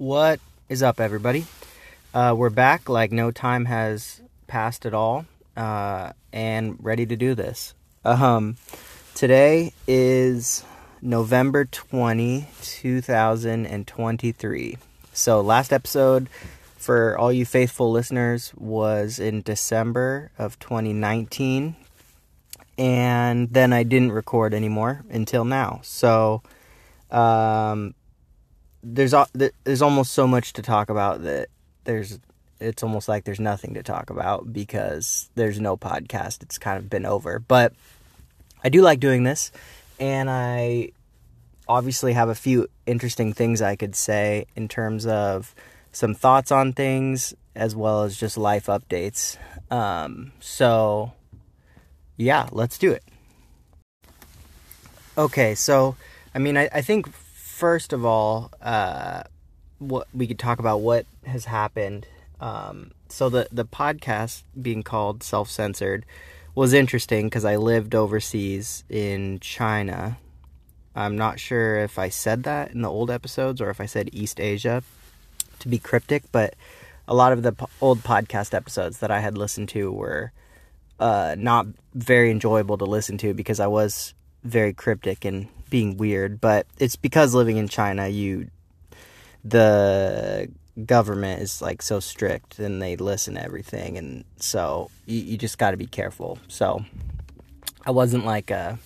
What is up, everybody? Uh, we're back like no time has passed at all, uh, and ready to do this. Um, today is November 20, 2023. So, last episode for all you faithful listeners was in December of 2019, and then I didn't record anymore until now. So, um, there's there's almost so much to talk about that there's it's almost like there's nothing to talk about because there's no podcast. It's kind of been over. But I do like doing this and I obviously have a few interesting things I could say in terms of some thoughts on things as well as just life updates. Um, so yeah, let's do it. Okay, so I mean, I, I think first of all, uh, what we could talk about what has happened. Um, so the the podcast being called self censored was interesting because I lived overseas in China. I'm not sure if I said that in the old episodes or if I said East Asia to be cryptic, but a lot of the old podcast episodes that I had listened to were uh, not very enjoyable to listen to because I was very cryptic and being weird, but it's because living in China, you the government is like so strict and they listen to everything, and so you, you just got to be careful. So I wasn't like a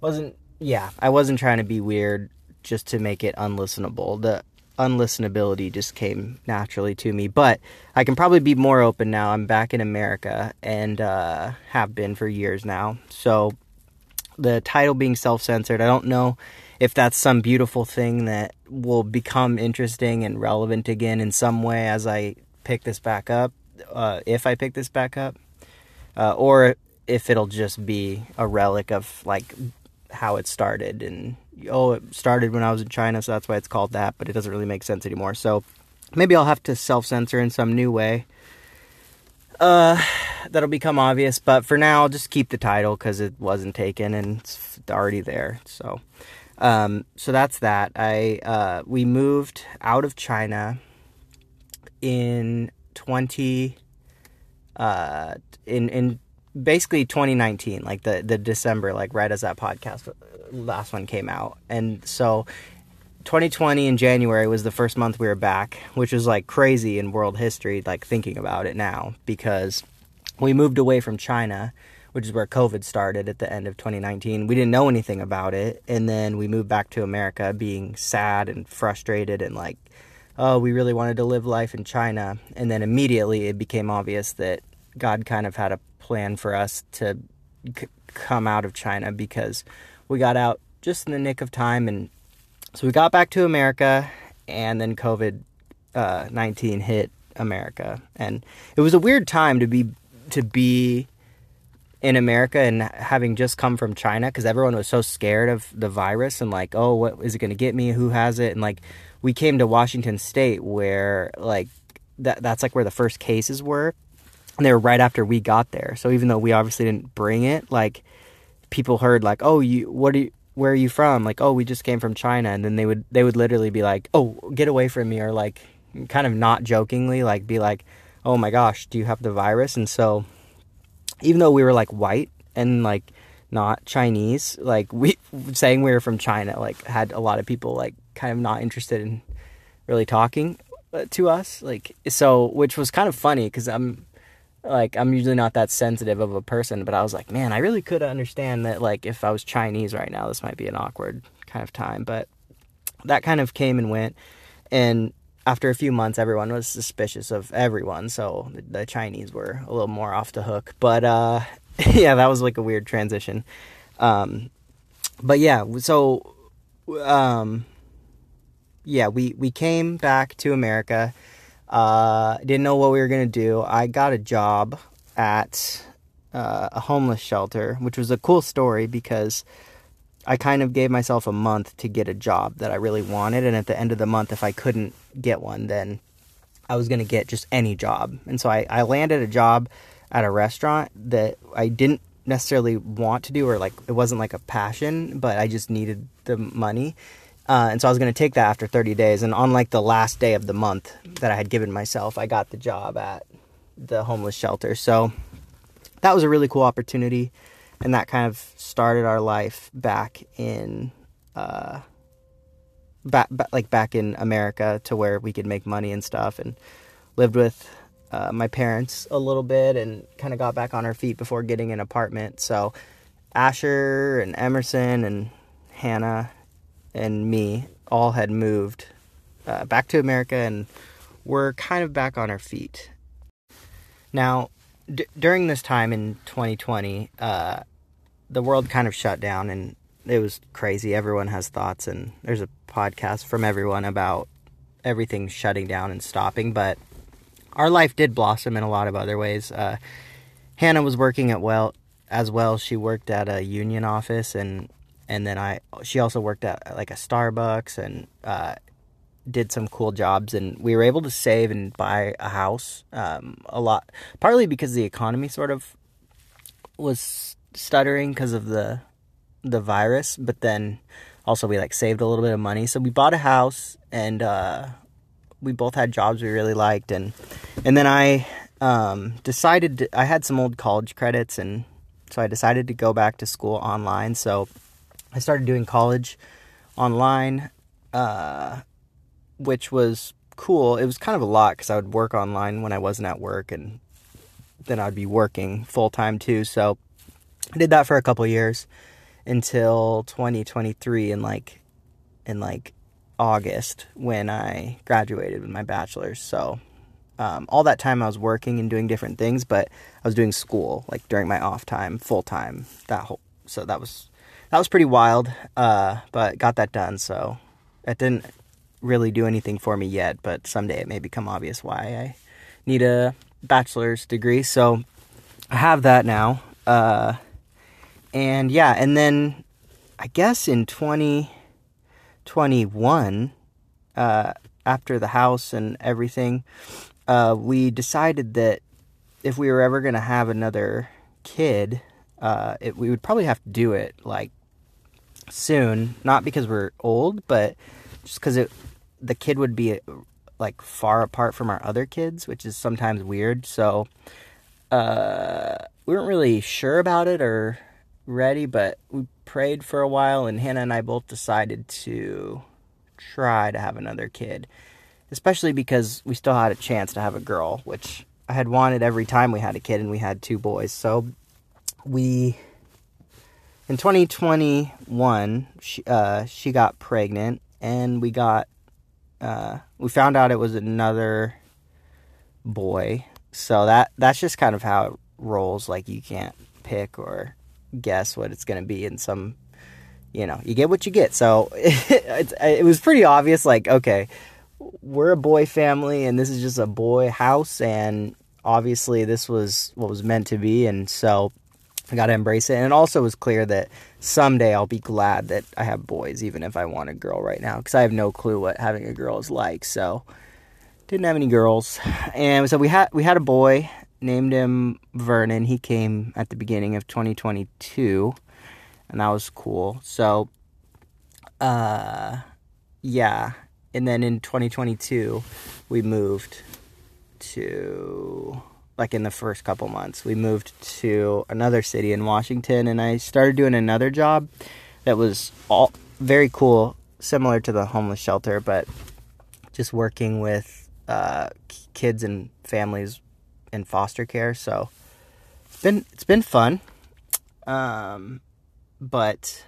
wasn't yeah I wasn't trying to be weird just to make it unlistenable. The unlistenability just came naturally to me, but I can probably be more open now. I'm back in America and uh, have been for years now, so the title being self censored, I don't know if that's some beautiful thing that will become interesting and relevant again in some way as I pick this back up, uh, if I pick this back up, uh, or if it'll just be a relic of like how it started and oh it started when I was in China so that's why it's called that but it doesn't really make sense anymore. So maybe I'll have to self censor in some new way uh, that'll become obvious, but for now, just keep the title because it wasn't taken and it's already there. So, um, so that's that. I uh, we moved out of China in twenty, uh, in in basically 2019, like the the December, like right as that podcast uh, last one came out, and so 2020 in January was the first month we were back, which was like crazy in world history, like thinking about it now, because we moved away from China, which is where COVID started at the end of 2019. We didn't know anything about it. And then we moved back to America being sad and frustrated and like, oh, we really wanted to live life in China. And then immediately it became obvious that God kind of had a plan for us to c- come out of China because we got out just in the nick of time and so we got back to America, and then COVID uh, nineteen hit America, and it was a weird time to be to be in America and having just come from China because everyone was so scared of the virus and like, oh, what is it going to get me? Who has it? And like, we came to Washington State where like that that's like where the first cases were, and they were right after we got there. So even though we obviously didn't bring it, like people heard like, oh, you what do you where are you from? Like, oh, we just came from China. And then they would, they would literally be like, oh, get away from me. Or like, kind of not jokingly, like, be like, oh my gosh, do you have the virus? And so, even though we were like white and like not Chinese, like, we, saying we were from China, like, had a lot of people like kind of not interested in really talking uh, to us. Like, so, which was kind of funny because I'm, like I'm usually not that sensitive of a person, but I was like, man, I really could understand that like if I was Chinese right now, this might be an awkward kind of time. But that kind of came and went, and after a few months, everyone was suspicious of everyone, so the, Chinese were a little more off the hook. But uh, yeah, that was like a weird transition. Um, but yeah, so um, yeah, we we came back to America uh, didn't know what we were gonna do. I got a job at uh, a homeless shelter, which was a cool story because I kind of gave myself a month to get a job that I really wanted, and at the end of the month, if I couldn't get one, then I was gonna get just any job. And so I, I landed a job at a restaurant that I didn't necessarily want to do, or like it wasn't like a passion, but I just needed the money. Uh, and so I was going to take that after 30 days. And on like the last day of the month that I had given myself, I got the job at the homeless shelter. So that was a really cool opportunity. And that kind of started our life back in, uh, back, back like back in America to where we could make money and stuff and lived with uh, my parents a little bit and kind of got back on our feet before getting an apartment. So Asher and Emerson and Hannah and me all had moved uh, back to America and we're kind of back on our feet. Now, d- during this time in 2020, uh, the world kind of shut down and it was crazy. Everyone has thoughts, and there's a podcast from everyone about everything shutting down and stopping, but our life did blossom in a lot of other ways. Uh, Hannah was working at well as well. She worked at a union office and and then I she also worked at like a Starbucks and uh, did some cool jobs. And we were able to save and buy a house um, a lot partly because the economy sort of was stuttering because of the the virus. But then also we like saved a little bit of money. So we bought a house and uh, we both had jobs we really liked. And and then I um, decided to, I had some old college credits. And so I decided to go back to school online. So I started doing college online, uh, which was cool. It was kind of a lot because I would work online when I wasn't at work, and then I'd be working full time too. So I did that for a couple years until 2023 in like in like August when I graduated with my bachelor's. So um, all that time I was working and doing different things, but I was doing school like during my off time, full time. That whole so that was that was pretty wild, uh, but got that done. So it didn't really do anything for me yet, but someday it may become obvious why I need a bachelor's degree. So I have that now. Uh, and yeah, and then I guess in 2021, uh, after the house and everything, uh, we decided that if we were ever going to have another kid, uh, it, we would probably have to do it like soon, not because we're old, but just because it the kid would be like far apart from our other kids, which is sometimes weird. So uh, we weren't really sure about it or ready, but we prayed for a while, and Hannah and I both decided to try to have another kid, especially because we still had a chance to have a girl, which I had wanted every time we had a kid, and we had two boys. So we in 2021, she, uh, she got pregnant, and we got, uh, we found out it was another boy. So that that's just kind of how it rolls. Like you can't pick or guess what it's gonna be in some, you know, you get what you get. So it, it was pretty obvious. Like okay, we're a boy family, and this is just a boy house, and obviously this was what was meant to be, and so I got to embrace it. And it also was clear that someday I'll be glad that I have boys, even if I want a girl right now, because I have no clue what having a girl is like. So didn't have any girls, and so we had we had a boy named him Vernon. He came at the beginning of 2022, and that was cool. So, uh, yeah, and then in 2022 we moved to like in the first couple months. We moved to another city in Washington and I started doing another job that was all very cool, similar to the homeless shelter, but just working with uh, kids and families in foster care. So it's been it's been fun. Um, but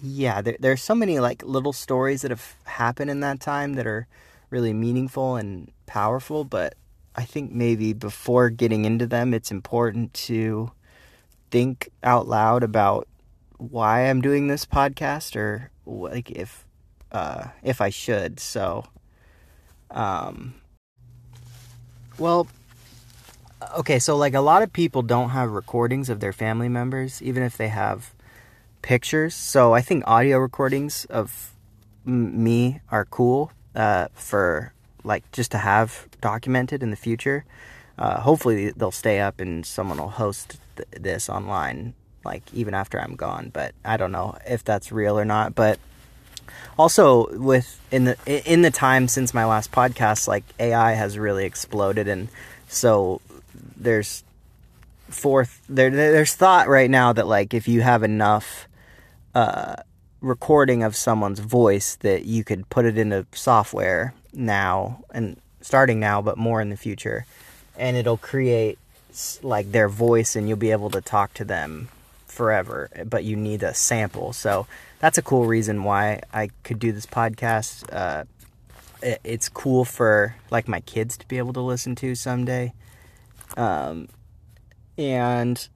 yeah, there there's so many like little stories that have happened in that time that are really meaningful and powerful, but I think maybe before getting into them, it's important to think out loud about why I'm doing this podcast or like if uh, if I should. So, um, well, okay. So like a lot of people don't have recordings of their family members, even if they have pictures. So I think audio recordings of m- me are cool uh, for like just to have documented in the future. Uh, hopefully they'll stay up and someone will host th- this online like even after I'm gone. But I don't know if that's real or not. But also with in the in the time since my last podcast like ai has really exploded and so there's fourth there there's thought right now that like if you have enough uh recording of someone's voice that you could put it into software now and starting now but more in the future. And it'll create like their voice and you'll be able to talk to them forever but you need a sample. So that's a cool reason why i could do this podcast. Uh, it, it's cool for like my kids to be able to listen to someday. Um, and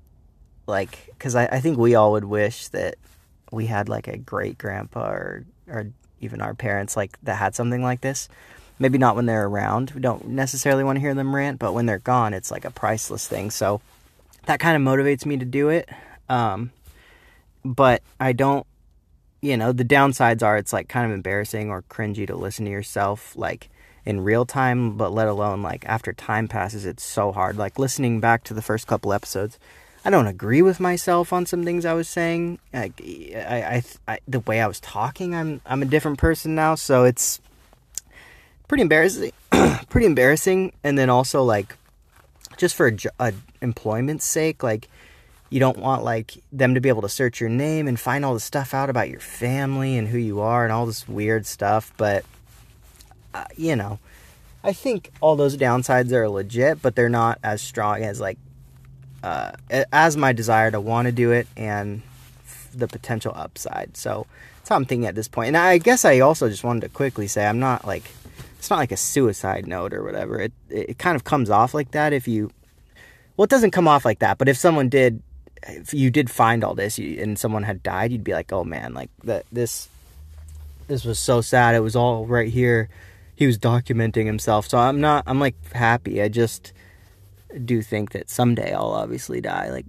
like because I, I think we all would wish that we had like a great grandpa or or even our parents like that had something like this. Maybe not when they're around. We don't necessarily want to hear them rant, but when they're gone, it's like a priceless thing. So that kind of motivates me to do it. Um, but I don't, you know, the downsides are it's like kind of embarrassing or cringy to listen to yourself like in real time, but let alone like after time passes, it's so hard. Like listening back to the first couple episodes, I don't agree with myself on some things I was saying. I, I, I, the way I was talking, I'm, I'm a different person now. So it's pretty embarrassing, pretty embarrassing. And then also like, just for a, a employment's sake, like you don't want like them to be able to search your name and find all the stuff out about your family and who you are and all this weird stuff. But uh, you know, I think all those downsides are legit, but they're not as strong as like uh, as my desire to want to do it and the potential upside. So that's how I'm thinking at this point. And I guess I also just wanted to quickly say I'm not like it's not like a suicide note or whatever. It it kind of comes off like that if you well, it doesn't come off like that. But if someone did, if you did find all this and someone had died, you'd be like, oh man, like that this this was so sad. It was all right here. He was documenting himself. So I'm not. I'm like happy. I just do think that someday I'll obviously die, like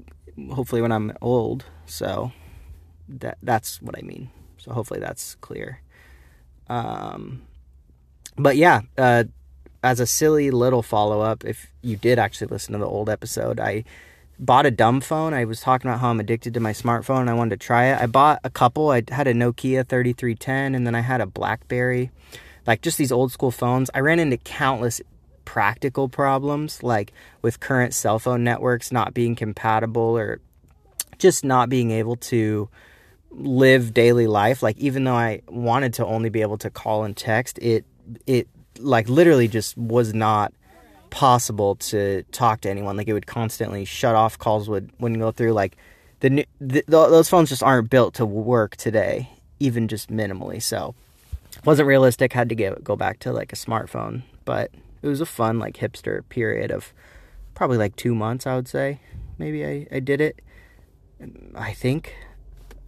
hopefully when I'm old. So that that's what I mean. So hopefully that's clear. Um, but yeah, uh, as a silly little follow up, if you did actually listen to the old episode, I bought a dumb phone. I was talking about how I'm addicted to my smartphone and I wanted to try it. I bought a couple. I had a Nokia 3310 and then I had a Blackberry. Like just these old school phones. I ran into countless practical problems, like with current cell phone networks not being compatible or just not being able to live daily life. Like even though I wanted to only be able to call and text, it it like literally just was not possible to talk to anyone. Like it would constantly shut off calls would wouldn't go through. Like the, the, the those phones just aren't built to work today, even just minimally. So wasn't realistic. Had to get go back to like a smartphone, but it was a fun like hipster period of probably like two months i would say. Maybe i, I did it. I think.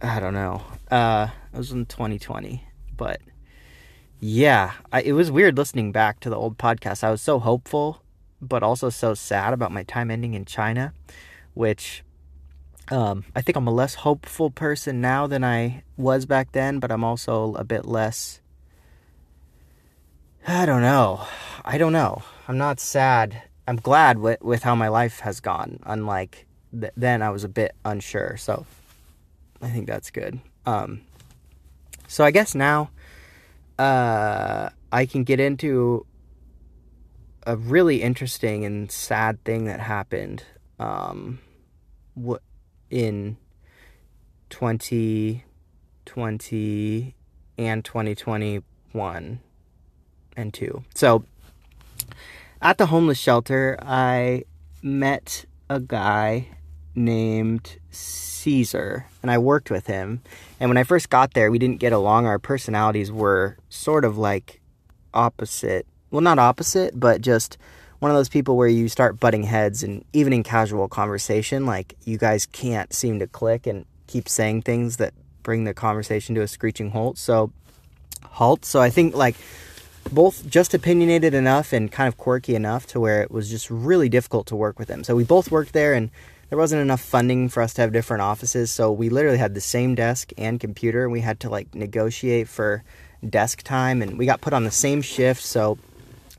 I don't know. Uh it was in 2020 but yeah I, it was weird listening back to the old podcast. I was so hopeful but also so sad about my time ending in china which um, I think I'm a less hopeful person now than I was back then, but I'm also a bit less I don't know. I don't know. I'm not sad. I'm glad with, with how my life has gone. Unlike th- then, I was a bit unsure. So I think that's good. Um, so I guess now uh, I can get into a really interesting and sad thing that happened um, in 2020 and 2021 and two. So at the homeless shelter, I met a guy named Caesar, and I worked with him. And when I first got there, we didn't get along. Our personalities were sort of like opposite. Well, not opposite, but just one of those people where you start butting heads, and even in casual conversation, like you guys can't seem to click and keep saying things that bring the conversation to a screeching halt. So, halt. So I think like both just opinionated enough and kind of quirky enough to where it was just really difficult to work with them. So we both worked there and there wasn't enough funding for us to have different offices. So we literally had the same desk and computer and we had to like negotiate for desk time and we got put on the same shift. So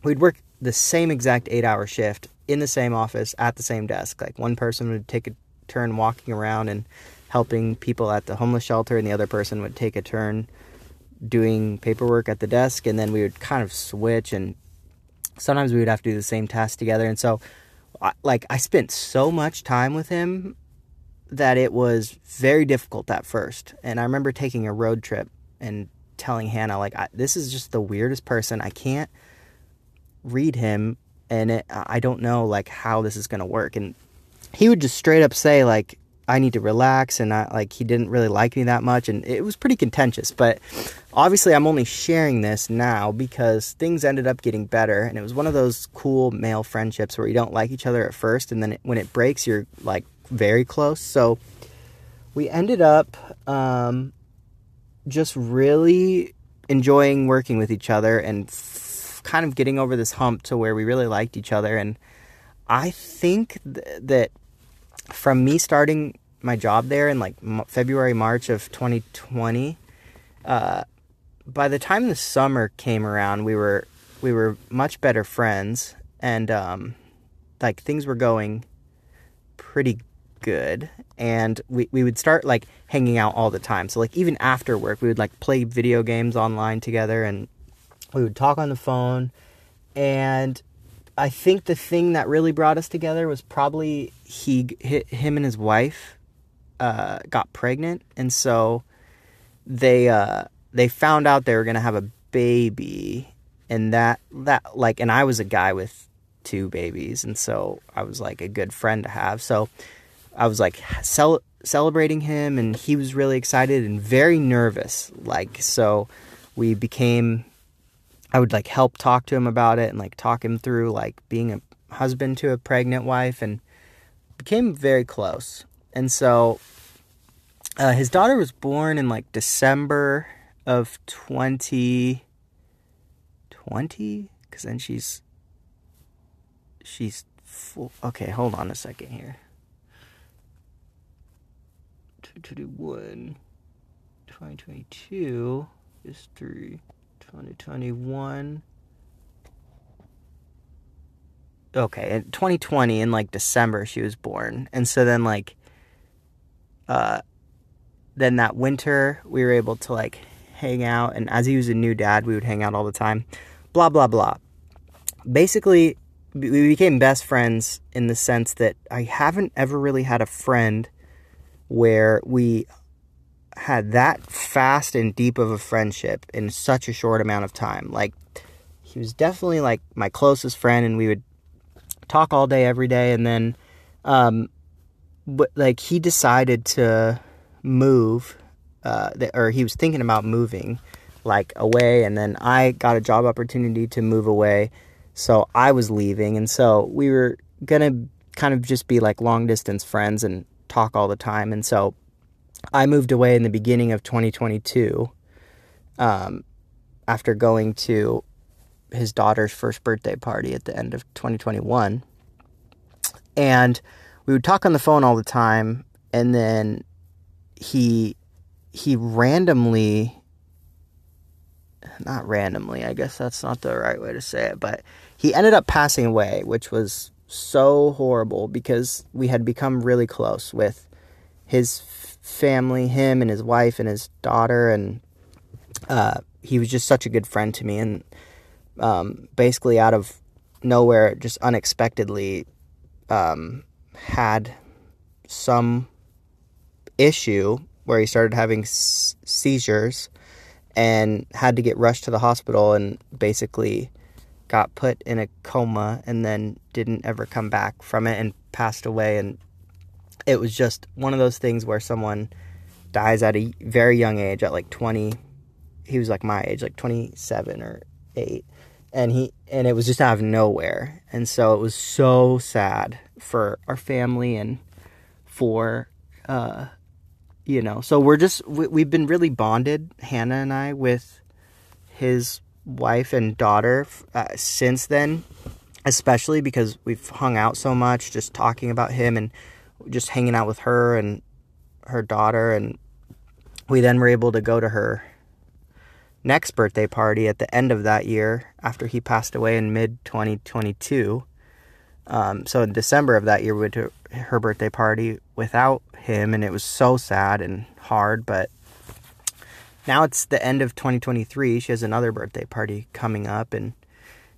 we'd work the same exact eight hour shift in the same office at the same desk. Like one person would take a turn walking around and helping people at the homeless shelter and the other person would take a turn doing paperwork at the desk, and then we would kind of switch, and sometimes we would have to do the same task together. And so, like, I spent so much time with him that it was very difficult at first. And I remember taking a road trip and telling Hannah, like, this is just the weirdest person. I can't read him, and it, I don't know, like, how this is going to work. And he would just straight up say, like, I need to relax and I like he didn't really like me that much and it was pretty contentious but obviously I'm only sharing this now because things ended up getting better and it was one of those cool male friendships where you don't like each other at first and then it, when it breaks you're like very close. So we ended up um, just really enjoying working with each other and f- kind of getting over this hump to where we really liked each other and I think th- that from me starting my job there in like February, March of 2020, uh, by the time the summer came around, we were we were much better friends, and um, like things were going pretty good. And we we would start like hanging out all the time. So like even after work, we would like play video games online together, and we would talk on the phone. And I think the thing that really brought us together was probably he him and his wife uh, got pregnant, and so they uh, they found out they were gonna have a baby, and that that like, and I was a guy with two babies, and so I was like a good friend to have. So I was like cel- celebrating him, and he was really excited and very nervous. Like so, we became I would like help talk to him about it and like talk him through like being a husband to a pregnant wife and became very close. And so uh, his daughter was born in like December of 2020 because then she's she's full. Okay, hold on a second here. 2021 2022 is 3 2021. Okay, in 2020 in like December she was born. And so then like uh then that winter we were able to like hang out and as he was a new dad, we would hang out all the time. Blah blah blah. Basically we became best friends in the sense that I haven't ever really had a friend where we had that fast and deep of a friendship in such a short amount of time. Like, he was definitely like my closest friend, and we would talk all day, every day. And then, um, but like, he decided to move, uh, or he was thinking about moving like away, and then I got a job opportunity to move away. So I was leaving, and so we were gonna kind of just be like long distance friends and talk all the time. And so I moved away in the beginning of 2022 um, after going to his daughter's first birthday party at the end of 2021. And we would talk on the phone all the time and then he he randomly not randomly, I guess that's not the right way to say it, but he ended up passing away, which was so horrible because we had become really close with his family, him and his wife and his daughter, and uh, he was just such a good friend to me. And um, basically, out of nowhere, just unexpectedly, um, had some issue where he started having s- seizures and had to get rushed to the hospital and basically got put in a coma and then didn't ever come back from it and passed away and it was just one of those things where someone dies at a very young age at like 20 he was like my age like 27 or 8 and he and it was just out of nowhere. And so it was so sad for our family and for uh you know so we're just we, we've been really bonded hannah and i with his wife and daughter uh, since then especially because we've hung out so much just talking about him and just hanging out with her and her daughter and we then were able to go to her next birthday party at the end of that year after he passed away in mid 2022 um, so in december of that year we went to her birthday party without him and it was so sad and hard but now it's the end of 2023. She has another birthday party coming up, and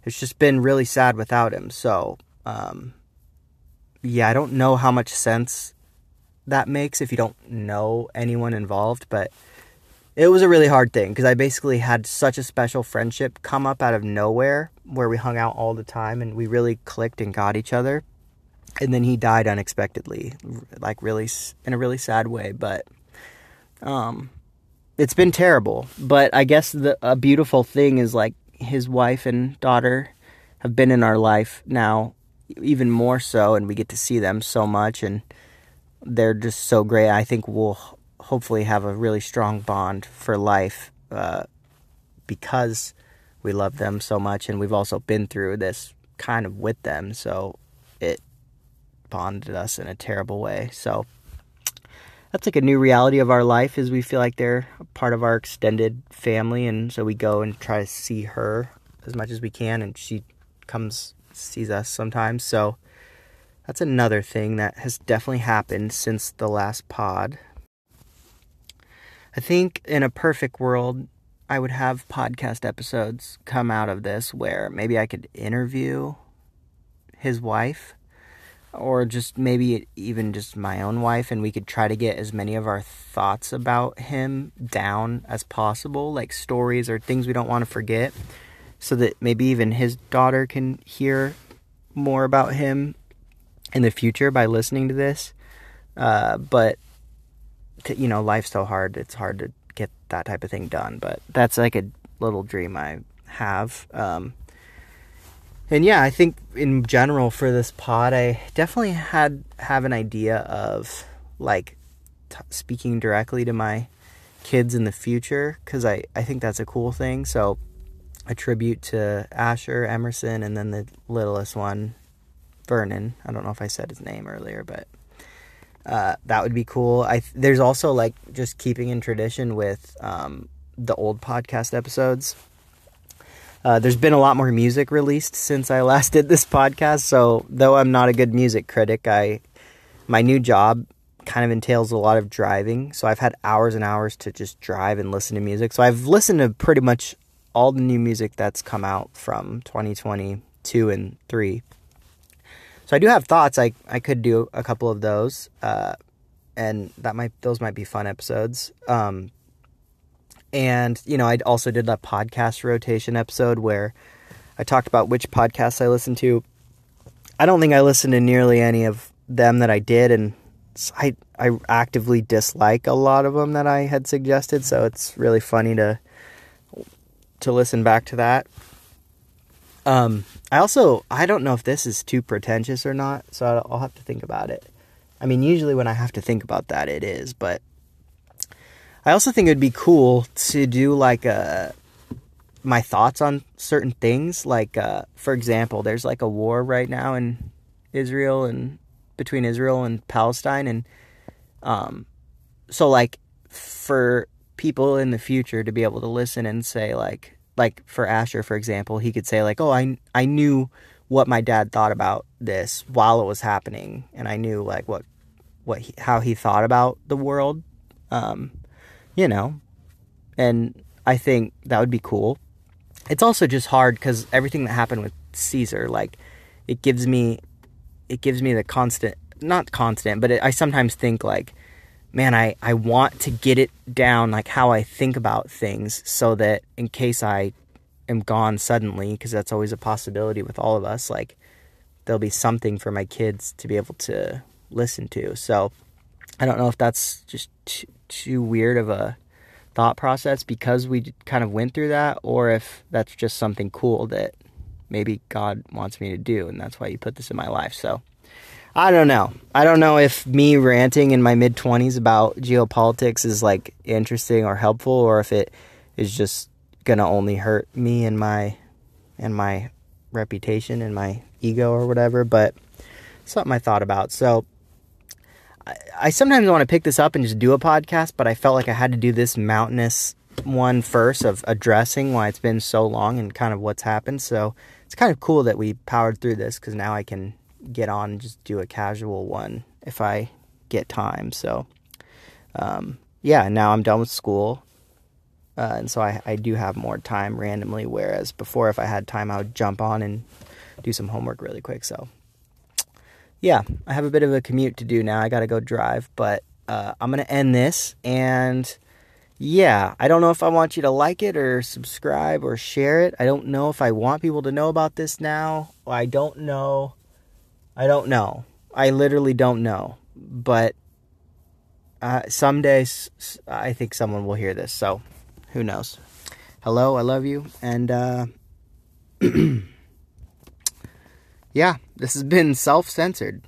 it's just been really sad without him. So, um, yeah, I don't know how much sense that makes if you don't know anyone involved, but it was a really hard thing because I basically had such a special friendship come up out of nowhere where we hung out all the time and we really clicked and got each other. And then he died unexpectedly, like really in a really sad way, but um it's been terrible. But I guess the a beautiful thing is like his wife and daughter have been in our life now even more so and we get to see them so much and they're just so great. I think we'll hopefully have a really strong bond for life uh, because we love them so much and we've also been through this kind of with them so it bonded us in a terrible way so that's like a new reality of our life is we feel like they're part of our extended family and so we go and try to see her as much as we can and she comes sees us sometimes. So that's another thing that has definitely happened since the last pod. I think in a perfect world, I would have podcast episodes come out of this where maybe I could interview his wife or just maybe even just my own wife and we could try to get as many of our thoughts about him down as possible like stories or things we don't want to forget so that maybe even his daughter can hear more about him in the future by listening to this uh, but to, you know, life's so hard. It's hard to get that type of thing done. But that's like a little dream I have. Um, and yeah, I think in general for this pod, I definitely had have an idea of like t- speaking directly to my kids in the future because I I think that's a cool thing. So a tribute to Asher Emerson and then the littlest one, Vernon. I don't know if I said his name earlier, but uh, that would be cool. I there's also like just keeping in tradition with um, the old podcast episodes. Uh, there's been a lot more music released since I last did this podcast. So though I'm not a good music critic, I my new job kind of entails a lot of driving. So I've had hours and hours to just drive and listen to music. So I've listened to pretty much all the new music that's come out from 2022 and three. So I do have thoughts. I I could do a couple of those, uh, and that might those might be fun episodes. Um, and you know, I also did a podcast rotation episode where I talked about which podcasts I listened to. I don't think I listened to nearly any of them that I did, and I I actively dislike a lot of them that I had suggested. So it's really funny to to listen back to that. Um, I also I don't know if this is too pretentious or not, so I'll have to think about it. I mean, usually when I have to think about that, it is, but I also think it'd be cool to do like a uh, my thoughts on certain things. Like, uh, for example, there's like a war right now in Israel and between Israel and Palestine, and um, so like for people in the future to be able to listen and say like like for Asher, for example, he could say like, "Oh, I I knew what my dad thought about this while it was happening, and I knew like what what he, how he thought about the world." Um, you know, and I think that would be cool. It's also just hard because everything that happened with Caesar, like, it gives me, it gives me the constant, not constant, but it, I sometimes think like, man, I, I want to get it down, like how I think about things, so that in case I am gone suddenly, because that's always a possibility with all of us, like there'll be something for my kids to be able to listen to. So I don't know if that's just too, too weird of a thought process because we kind of went through that, or if that's just something cool that maybe God wants me to do, and that's why He put this in my life. So I don't know. I don't know if me ranting in my mid 20s about geopolitics is like interesting or helpful or if it is just going to only hurt me and my and my reputation and my ego or whatever, but something I thought about. So I, I sometimes want to pick this up and just do a podcast, but I felt like I had to do this mountainous one first of addressing why it's been so long and kind of what's happened. So it's kind of cool that we powered through this because now I can get on and just do a casual one if I get time. So, um, yeah, now I'm done with school. Uh, and so I, I do have more time randomly. Whereas before, if I had time, I would jump on and do some homework really quick. So, yeah, I have a bit of a commute to do now. I got to go drive, but uh, I'm going to end this. And yeah, I don't know if I want you to like it or subscribe or share it. I don't know if I want people to know about this now. I don't know. I don't know. I literally don't know. But uh, someday I think someone will hear this. So who knows? Hello, I love you. And uh, yeah, this has been self censored.